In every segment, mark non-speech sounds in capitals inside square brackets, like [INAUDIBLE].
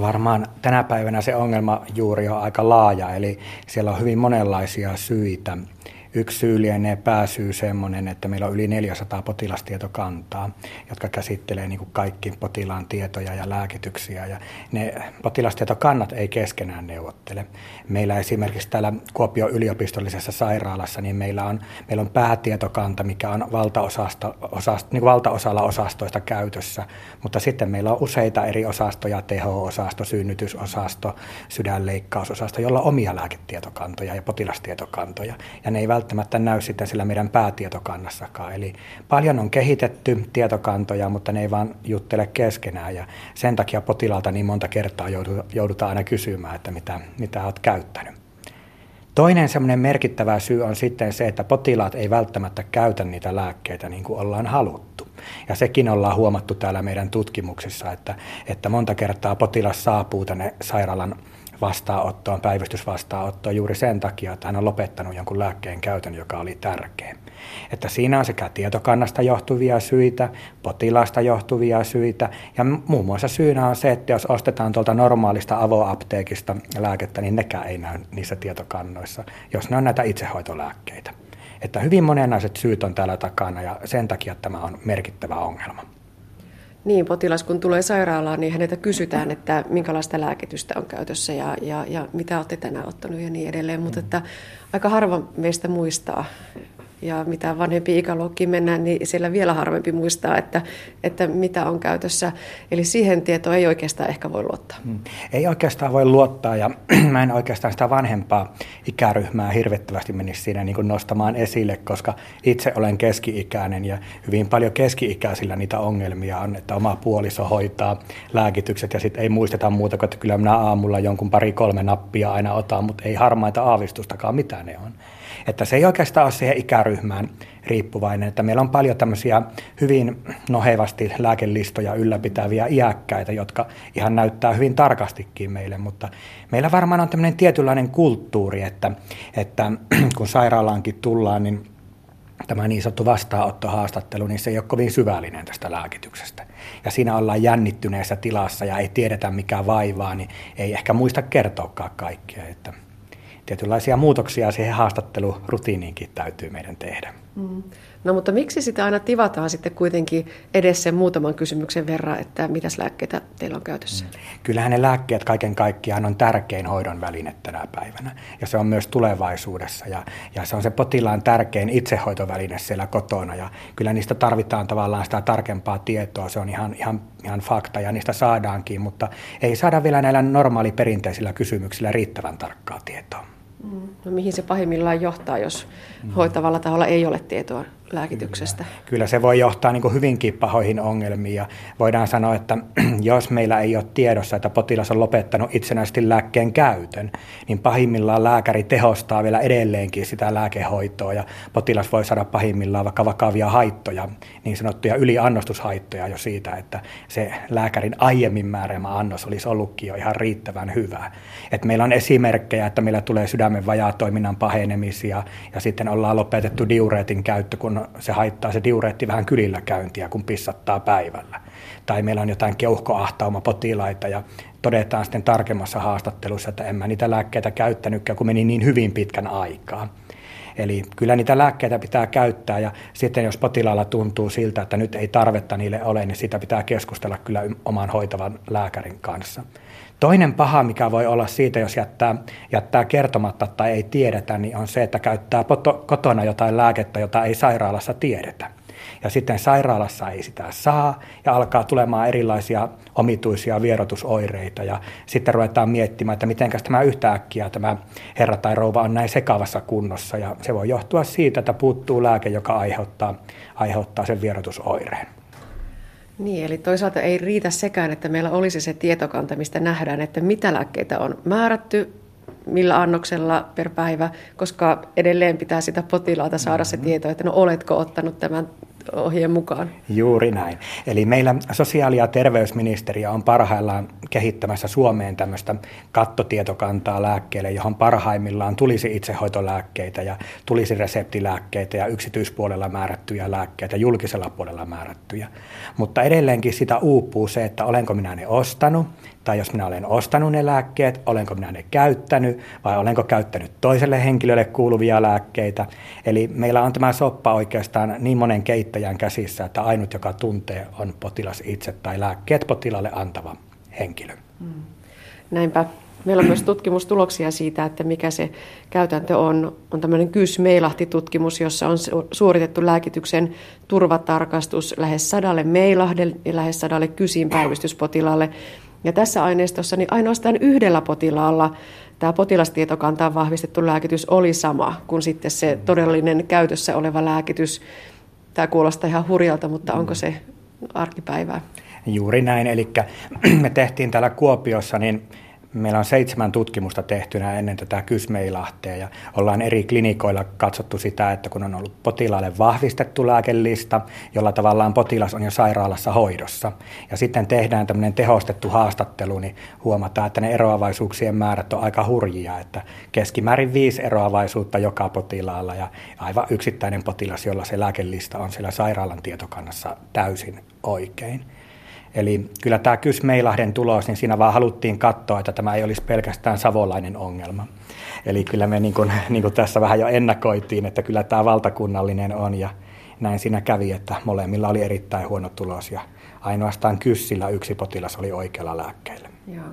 Varmaan tänä päivänä se ongelma juuri on aika laaja, eli siellä on hyvin monenlaisia syitä Yksi syy lienee pääsyy semmoinen, että meillä on yli 400 potilastietokantaa, jotka käsittelee niin kaikki potilaan tietoja ja lääkityksiä. Ja ne potilastietokannat ei keskenään neuvottele. Meillä esimerkiksi täällä Kuopion yliopistollisessa sairaalassa, niin meillä on, meillä on päätietokanta, mikä on valtaosasta, osast, niin valtaosalla osastoista käytössä, mutta sitten meillä on useita eri osastoja, teho-osasto, synnytysosasto, sydänleikkausosasto, jolla on omia lääketietokantoja ja potilastietokantoja. Ja ne ei välttämättä näy sitten sillä meidän päätietokannassakaan. Eli paljon on kehitetty tietokantoja, mutta ne ei vaan juttele keskenään ja sen takia potilaalta niin monta kertaa joudutaan aina kysymään, että mitä, mitä olet käyttänyt. Toinen semmoinen merkittävä syy on sitten se, että potilaat ei välttämättä käytä niitä lääkkeitä niin kuin ollaan haluttu. Ja sekin ollaan huomattu täällä meidän tutkimuksissa, että, että monta kertaa potilas saapuu tänne sairaalan vastaanottoon, päivystysvastaanottoon juuri sen takia, että hän on lopettanut jonkun lääkkeen käytön, joka oli tärkeä. Että siinä on sekä tietokannasta johtuvia syitä, potilaasta johtuvia syitä ja muun muassa syynä on se, että jos ostetaan tuolta normaalista avoapteekista lääkettä, niin nekään ei näy niissä tietokannoissa, jos ne on näitä itsehoitolääkkeitä. Että hyvin monenlaiset syyt on täällä takana ja sen takia tämä on merkittävä ongelma. Niin, potilas kun tulee sairaalaan, niin häneltä kysytään, että minkälaista lääkitystä on käytössä ja, ja, ja mitä olette tänään ottanut ja niin edelleen. Mutta että aika harva meistä muistaa, ja mitä vanhempi ikäluokkiin mennään, niin siellä vielä harvempi muistaa, että, että mitä on käytössä. Eli siihen tietoon ei oikeastaan ehkä voi luottaa. Hmm. Ei oikeastaan voi luottaa ja [CLEARS THROAT] mä en oikeastaan sitä vanhempaa ikäryhmää hirvittävästi menisi siinä niin kuin nostamaan esille, koska itse olen keski-ikäinen ja hyvin paljon keski-ikäisillä niitä ongelmia on, että oma puoliso hoitaa lääkitykset ja sitten ei muisteta muuta kuin, että kyllä minä aamulla jonkun pari-kolme nappia aina otan, mutta ei harmaita aavistustakaan, mitä ne on. Että se ei oikeastaan ole siihen ikäryhmään riippuvainen, että meillä on paljon tämmöisiä hyvin nohevasti lääkelistoja ylläpitäviä iäkkäitä, jotka ihan näyttää hyvin tarkastikin meille, mutta meillä varmaan on tämmöinen tietynlainen kulttuuri, että, että [CLEARS THROAT] kun sairaalaankin tullaan, niin tämä niin sanottu vastaanottohaastattelu, niin se ei ole kovin syvällinen tästä lääkityksestä. Ja siinä ollaan jännittyneessä tilassa ja ei tiedetä mikä vaivaa, niin ei ehkä muista kertoakaan kaikkea. Että tietynlaisia muutoksia siihen haastattelurutiiniinkin täytyy meidän tehdä. Mm. No mutta miksi sitä aina tivataan sitten kuitenkin edes sen muutaman kysymyksen verran, että mitäs lääkkeitä teillä on käytössä? Mm. Kyllähän ne lääkkeet kaiken kaikkiaan on tärkein hoidon väline tänä päivänä ja se on myös tulevaisuudessa ja, ja se on se potilaan tärkein itsehoitoväline siellä kotona ja kyllä niistä tarvitaan tavallaan sitä tarkempaa tietoa, se on ihan, ihan, ihan fakta ja niistä saadaankin, mutta ei saada vielä näillä normaali perinteisillä kysymyksillä riittävän tarkkaa tietoa. No mihin se pahimmillaan johtaa, jos hoitavalla taholla ei ole tietoa lääkityksestä? Kyllä, Kyllä se voi johtaa niin hyvinkin pahoihin ongelmiin ja voidaan sanoa, että [CLEARS THROAT] jos meillä ei ole tiedossa, että potilas on lopettanut itsenäisesti lääkkeen käytön, niin pahimmillaan lääkäri tehostaa vielä edelleenkin sitä lääkehoitoa ja potilas voi saada pahimmillaan vaikka vakavia haittoja, niin sanottuja yliannostushaittoja jo siitä, että se lääkärin aiemmin määräämä annos olisi ollutkin jo ihan riittävän hyvä. Et meillä on esimerkkejä, että meillä tulee sydämen vajaatoiminnan pahenemisia ja sitten ollaan lopetettu diureetin käyttö, kun se haittaa se diureetti vähän kylillä käyntiä, kun pissattaa päivällä. Tai meillä on jotain keuhkoahtauma-potilaita ja todetaan sitten tarkemmassa haastattelussa, että en mä niitä lääkkeitä käyttänytkään, kun meni niin hyvin pitkän aikaa. Eli kyllä niitä lääkkeitä pitää käyttää ja sitten jos potilaalla tuntuu siltä, että nyt ei tarvetta niille ole, niin sitä pitää keskustella kyllä oman hoitavan lääkärin kanssa. Toinen paha, mikä voi olla siitä, jos jättää, jättää kertomatta tai ei tiedetä, niin on se, että käyttää kotona jotain lääkettä, jota ei sairaalassa tiedetä. Ja sitten sairaalassa ei sitä saa ja alkaa tulemaan erilaisia omituisia vierotusoireita ja sitten ruvetaan miettimään, että miten tämä yhtäkkiä tämä herra tai rouva on näin sekavassa kunnossa ja se voi johtua siitä, että puuttuu lääke, joka aiheuttaa, aiheuttaa sen vierotusoireen. Niin, eli toisaalta ei riitä sekään, että meillä olisi se tietokanta, mistä nähdään, että mitä lääkkeitä on määrätty, millä annoksella per päivä, koska edelleen pitää sitä potilaalta saada se mm-hmm. tieto, että no oletko ottanut tämän ohjeen mukaan. Juuri näin. Eli meillä sosiaali- ja terveysministeriö on parhaillaan kehittämässä Suomeen tämmöistä kattotietokantaa lääkkeelle, johon parhaimmillaan tulisi itsehoitolääkkeitä ja tulisi reseptilääkkeitä ja yksityispuolella määrättyjä lääkkeitä, julkisella puolella määrättyjä. Mutta edelleenkin sitä uupuu se, että olenko minä ne ostanut, tai jos minä olen ostanut ne lääkkeet, olenko minä ne käyttänyt vai olenko käyttänyt toiselle henkilölle kuuluvia lääkkeitä. Eli meillä on tämä soppa oikeastaan niin monen keittäjän käsissä, että ainut, joka tuntee, on potilas itse tai lääkkeet potilaalle antava henkilö. Mm. Näinpä. Meillä on myös tutkimustuloksia siitä, että mikä se käytäntö on. On tämmöinen KYS-meilahti-tutkimus, jossa on suoritettu lääkityksen turvatarkastus lähes sadalle meilahdelle ja lähes sadalle kysin päivystyspotilaalle. Ja tässä aineistossa niin ainoastaan yhdellä potilaalla tämä potilastietokantaan vahvistettu lääkitys oli sama kuin sitten se todellinen käytössä oleva lääkitys. Tämä kuulostaa ihan hurjalta, mutta onko se arkipäivää? Juuri näin, eli [CLEARS THROAT] me tehtiin täällä Kuopiossa niin Meillä on seitsemän tutkimusta tehtynä ennen tätä kysmeilahtea ja ollaan eri klinikoilla katsottu sitä, että kun on ollut potilaalle vahvistettu lääkelista, jolla tavallaan potilas on jo sairaalassa hoidossa, ja sitten tehdään tämmöinen tehostettu haastattelu, niin huomataan, että ne eroavaisuuksien määrät on aika hurjia, että keskimäärin viisi eroavaisuutta joka potilaalla ja aivan yksittäinen potilas, jolla se lääkelista on siellä sairaalan tietokannassa täysin oikein. Eli kyllä tämä Kysmeilahden tulos, niin siinä vaan haluttiin katsoa, että tämä ei olisi pelkästään savolainen ongelma. Eli kyllä me niin kuin, [LAUGHS] niin kuin tässä vähän jo ennakoitiin, että kyllä tämä valtakunnallinen on ja näin siinä kävi, että molemmilla oli erittäin huono tulos ja ainoastaan Kyssillä yksi potilas oli oikealla lääkkeellä. Joo.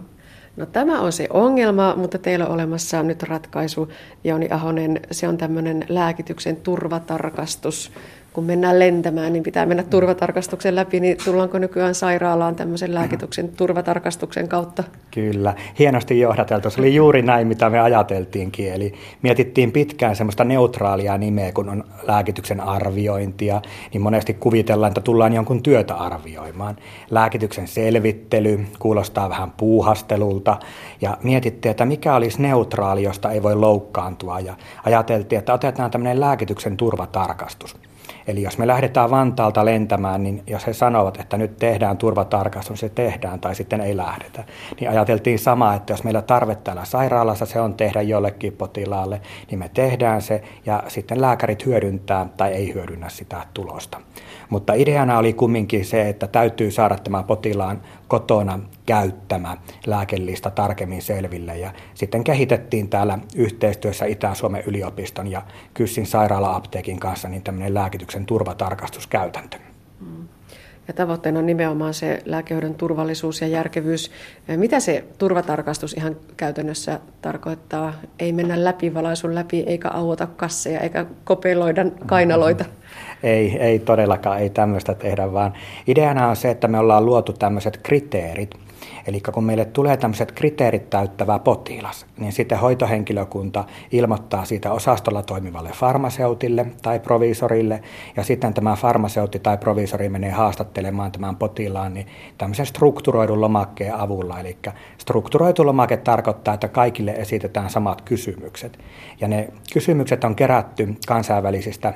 No tämä on se ongelma, mutta teillä on olemassa nyt ratkaisu, Jouni Ahonen. Se on tämmöinen lääkityksen turvatarkastus kun mennään lentämään, niin pitää mennä turvatarkastuksen läpi, niin tullaanko nykyään sairaalaan tämmöisen lääkityksen turvatarkastuksen kautta? Kyllä, hienosti johdateltu. Se oli juuri näin, mitä me ajateltiinkin. Eli mietittiin pitkään semmoista neutraalia nimeä, kun on lääkityksen arviointia, niin monesti kuvitellaan, että tullaan jonkun työtä arvioimaan. Lääkityksen selvittely kuulostaa vähän puuhastelulta, ja mietittiin, että mikä olisi neutraali, josta ei voi loukkaantua, ja ajateltiin, että otetaan tämmöinen lääkityksen turvatarkastus. Eli jos me lähdetään Vantaalta lentämään, niin jos he sanovat, että nyt tehdään turvatarkastus, se tehdään tai sitten ei lähdetä. Niin ajateltiin samaa, että jos meillä tarve täällä sairaalassa se on tehdä jollekin potilaalle, niin me tehdään se ja sitten lääkärit hyödyntää tai ei hyödynnä sitä tulosta. Mutta ideana oli kumminkin se, että täytyy saada tämä potilaan kotona käyttämä lääkelista tarkemmin selville. Ja sitten kehitettiin täällä yhteistyössä Itä-Suomen yliopiston ja Kyssin sairaala-apteekin kanssa niin tämmöinen lääkityksen turvatarkastuskäytäntö. Ja tavoitteena on nimenomaan se lääkehoidon turvallisuus ja järkevyys. Mitä se turvatarkastus ihan käytännössä tarkoittaa? Ei mennä läpivalaisun läpi, eikä auota kasseja, eikä kopeloida kainaloita. [LAUGHS] Ei, ei todellakaan, ei tämmöistä tehdä, vaan ideana on se, että me ollaan luotu tämmöiset kriteerit, Eli kun meille tulee tämmöiset kriteerit täyttävä potilas, niin sitten hoitohenkilökunta ilmoittaa siitä osastolla toimivalle farmaseutille tai proviisorille, ja sitten tämä farmaseutti tai proviisori menee haastattelemaan tämän potilaan niin tämmöisen strukturoidun lomakkeen avulla. Eli strukturoitu lomake tarkoittaa, että kaikille esitetään samat kysymykset. Ja ne kysymykset on kerätty kansainvälisistä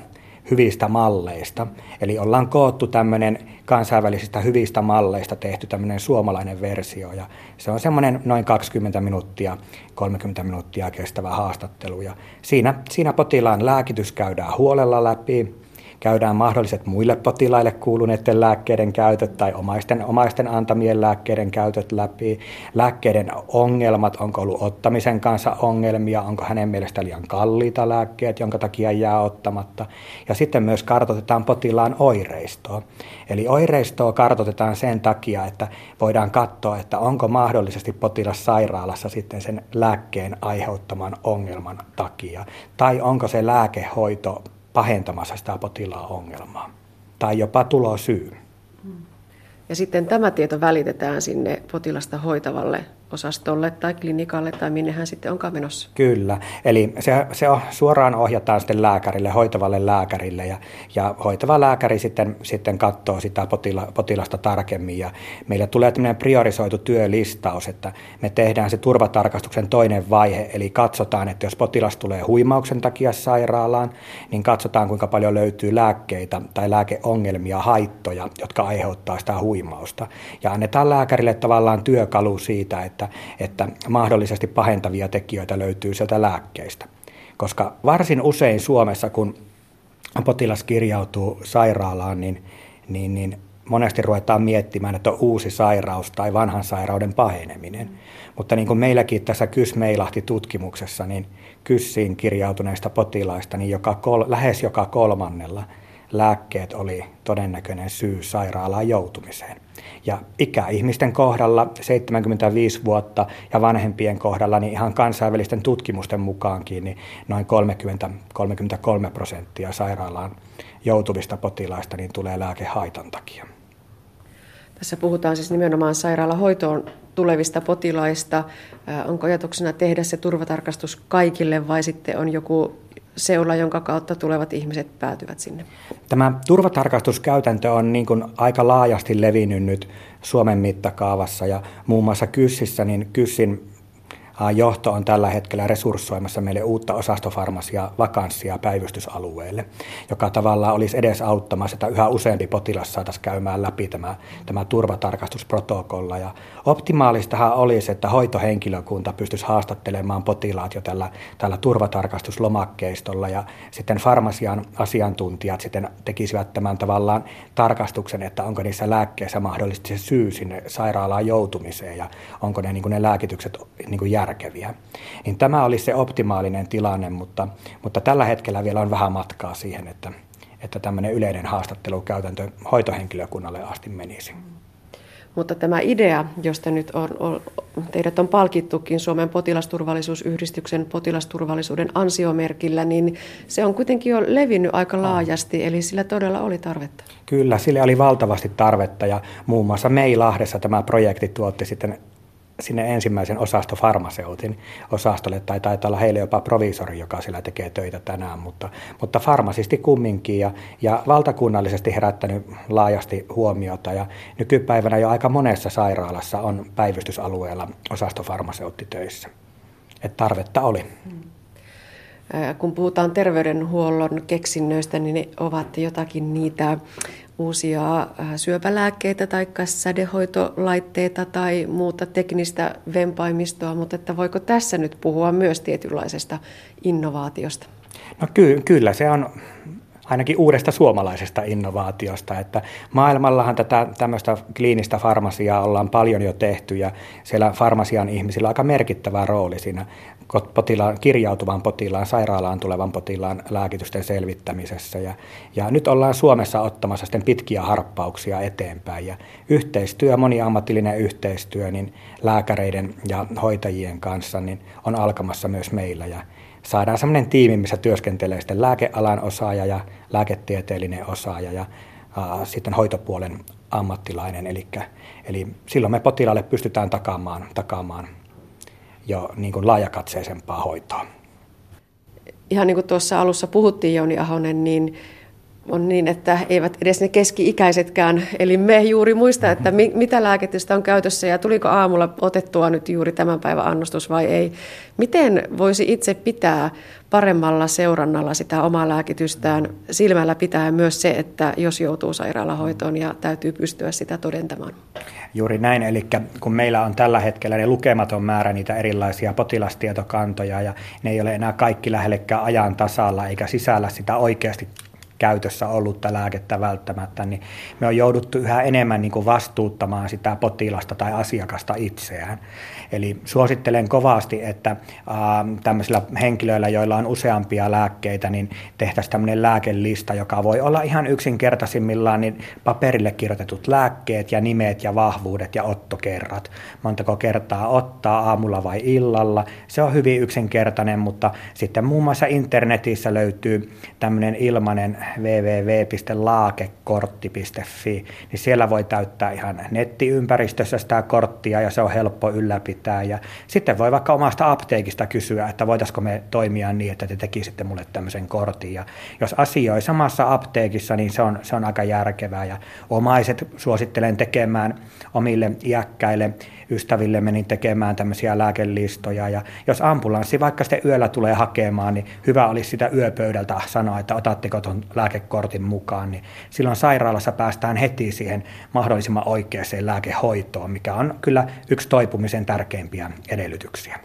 hyvistä malleista. Eli ollaan koottu tämmöinen kansainvälisistä hyvistä malleista tehty tämmöinen suomalainen versio. Ja se on semmoinen noin 20 minuuttia, 30 minuuttia kestävä haastattelu. Ja siinä, siinä potilaan lääkitys käydään huolella läpi käydään mahdolliset muille potilaille kuuluneiden lääkkeiden käytöt tai omaisten, omaisten antamien lääkkeiden käytöt läpi, lääkkeiden ongelmat, onko ollut ottamisen kanssa ongelmia, onko hänen mielestä liian kalliita lääkkeet, jonka takia jää ottamatta. Ja sitten myös kartoitetaan potilaan oireistoa. Eli oireistoa kartoitetaan sen takia, että voidaan katsoa, että onko mahdollisesti potilas sairaalassa sitten sen lääkkeen aiheuttaman ongelman takia, tai onko se lääkehoito pahentamassa sitä potilaan ongelmaa tai jopa tulosyy. Ja sitten tämä tieto välitetään sinne potilasta hoitavalle osastolle tai klinikalle tai minne hän sitten onkaan menossa. Kyllä, eli se, se suoraan ohjataan sitten lääkärille, hoitavalle lääkärille ja, ja hoitava lääkäri sitten, sitten katsoo sitä potila, potilasta tarkemmin. Ja meillä tulee tämmöinen priorisoitu työlistaus, että me tehdään se turvatarkastuksen toinen vaihe, eli katsotaan, että jos potilas tulee huimauksen takia sairaalaan, niin katsotaan kuinka paljon löytyy lääkkeitä tai lääkeongelmia, haittoja, jotka aiheuttaa sitä huimausta. Ja annetaan lääkärille tavallaan työkalu siitä, että että, että mahdollisesti pahentavia tekijöitä löytyy sieltä lääkkeistä. Koska varsin usein Suomessa, kun potilas kirjautuu sairaalaan, niin, niin, niin monesti ruvetaan miettimään, että on uusi sairaus tai vanhan sairauden paheneminen. Mutta niin kuin meilläkin tässä KYS-meilahti-tutkimuksessa, niin KYSiin kirjautuneista potilaista, niin joka kol, lähes joka kolmannella lääkkeet oli todennäköinen syy sairaalaan joutumiseen. Ja ikäihmisten kohdalla 75 vuotta ja vanhempien kohdalla niin ihan kansainvälisten tutkimusten mukaankin niin noin 30-33 prosenttia sairaalaan joutuvista potilaista niin tulee lääkehaitan takia. Tässä puhutaan siis nimenomaan sairaalahoitoon tulevista potilaista. Onko ajatuksena tehdä se turvatarkastus kaikille vai sitten on joku seula, jonka kautta tulevat ihmiset päätyvät sinne? Tämä turvatarkastuskäytäntö on niin kuin aika laajasti levinnyt nyt Suomen mittakaavassa ja muun muassa Kyssissä, niin Kyssin johto on tällä hetkellä resurssoimassa meille uutta osastofarmasia vakanssia päivystysalueelle, joka tavallaan olisi edes auttamassa, että yhä useampi potilas saataisiin käymään läpi tämä, tämä turvatarkastusprotokolla. Ja optimaalistahan olisi, että hoitohenkilökunta pystyisi haastattelemaan potilaat jo tällä, tällä turvatarkastuslomakkeistolla ja sitten farmasian asiantuntijat sitten tekisivät tämän tavallaan tarkastuksen, että onko niissä lääkkeissä mahdollisesti se syy sinne sairaalaan joutumiseen ja onko ne, niin ne lääkitykset niin kuin järkeviä. Niin tämä olisi se optimaalinen tilanne, mutta, mutta tällä hetkellä vielä on vähän matkaa siihen, että, että tämmöinen yleinen haastattelukäytäntö hoitohenkilökunnalle asti menisi. Mutta tämä idea, josta nyt on, on, teidät on palkittukin Suomen potilasturvallisuusyhdistyksen potilasturvallisuuden ansiomerkillä, niin se on kuitenkin jo levinnyt aika laajasti, eli sillä todella oli tarvetta. Kyllä, sille oli valtavasti tarvetta ja muun muassa Meilahdessa tämä projekti tuotti sitten sinne ensimmäisen osastofarmaseutin osastolle, tai taitaa olla heille jopa proviisori, joka siellä tekee töitä tänään, mutta, mutta farmasisti kumminkin ja, ja valtakunnallisesti herättänyt laajasti huomiota ja nykypäivänä jo aika monessa sairaalassa on päivystysalueella osastofarmaseutti töissä. Että tarvetta oli. Kun puhutaan terveydenhuollon keksinnöistä, niin ne ovat jotakin niitä uusia syöpälääkkeitä tai sädehoitolaitteita tai muuta teknistä vempaimistoa, mutta että voiko tässä nyt puhua myös tietynlaisesta innovaatiosta? No ky- kyllä, se on ainakin uudesta suomalaisesta innovaatiosta, että maailmallahan tätä tämmöistä kliinistä farmasiaa ollaan paljon jo tehty ja siellä farmasian ihmisillä on aika merkittävä rooli siinä potilaan, kirjautuvan potilaan, sairaalaan tulevan potilaan lääkitysten selvittämisessä. Ja, ja nyt ollaan Suomessa ottamassa sitten pitkiä harppauksia eteenpäin. Ja yhteistyö, moniammatillinen yhteistyö niin lääkäreiden ja hoitajien kanssa niin on alkamassa myös meillä. Ja saadaan sellainen tiimi, missä työskentelee sitten lääkealan osaaja ja lääketieteellinen osaaja ja ää, sitten hoitopuolen ammattilainen. Eli, eli silloin me potilaalle pystytään takaamaan, takaamaan jo niin kuin laajakatseisempaa hoitoa. Ihan niin kuin tuossa alussa puhuttiin Jouni Ahonen, niin on niin, että eivät edes ne keski-ikäisetkään, eli me juuri muista, että mi- mitä lääkitystä on käytössä ja tuliko aamulla otettua nyt juuri tämän päivän annostus vai ei. Miten voisi itse pitää paremmalla seurannalla sitä omaa lääkitystään silmällä pitää myös se, että jos joutuu sairaalahoitoon ja täytyy pystyä sitä todentamaan? Juuri näin, eli kun meillä on tällä hetkellä ne lukematon määrä niitä erilaisia potilastietokantoja ja ne ei ole enää kaikki lähellekään ajan tasalla eikä sisällä sitä oikeasti käytössä ollutta lääkettä välttämättä, niin me on jouduttu yhä enemmän niin kuin vastuuttamaan sitä potilasta tai asiakasta itseään. Eli suosittelen kovasti, että tämmöisillä henkilöillä, joilla on useampia lääkkeitä, niin tehtäisiin tämmöinen lääkelista, joka voi olla ihan yksinkertaisimmillaan niin paperille kirjoitetut lääkkeet ja nimet ja vahvuudet ja ottokerrat. Montako kertaa ottaa aamulla vai illalla. Se on hyvin yksinkertainen, mutta sitten muun muassa internetissä löytyy tämmöinen ilmainen www.laakekortti.fi, niin siellä voi täyttää ihan nettiympäristössä sitä korttia ja se on helppo ylläpitää. Ja sitten voi vaikka omasta apteekista kysyä, että voitaisiko me toimia niin, että te tekisitte mulle tämmöisen kortin. Ja jos asioi samassa apteekissa, niin se on, se on aika järkevää. Ja omaiset suosittelen tekemään omille iäkkäille ystävillemme niin tekemään tämmöisiä lääkelistoja. Ja jos ambulanssi vaikka sitten yöllä tulee hakemaan, niin hyvä olisi sitä yöpöydältä sanoa, että otatteko tuon lääkekortin mukaan. Niin silloin sairaalassa päästään heti siihen mahdollisimman oikeaan lääkehoitoon, mikä on kyllä yksi toipumisen tärkeimpiä edellytyksiä.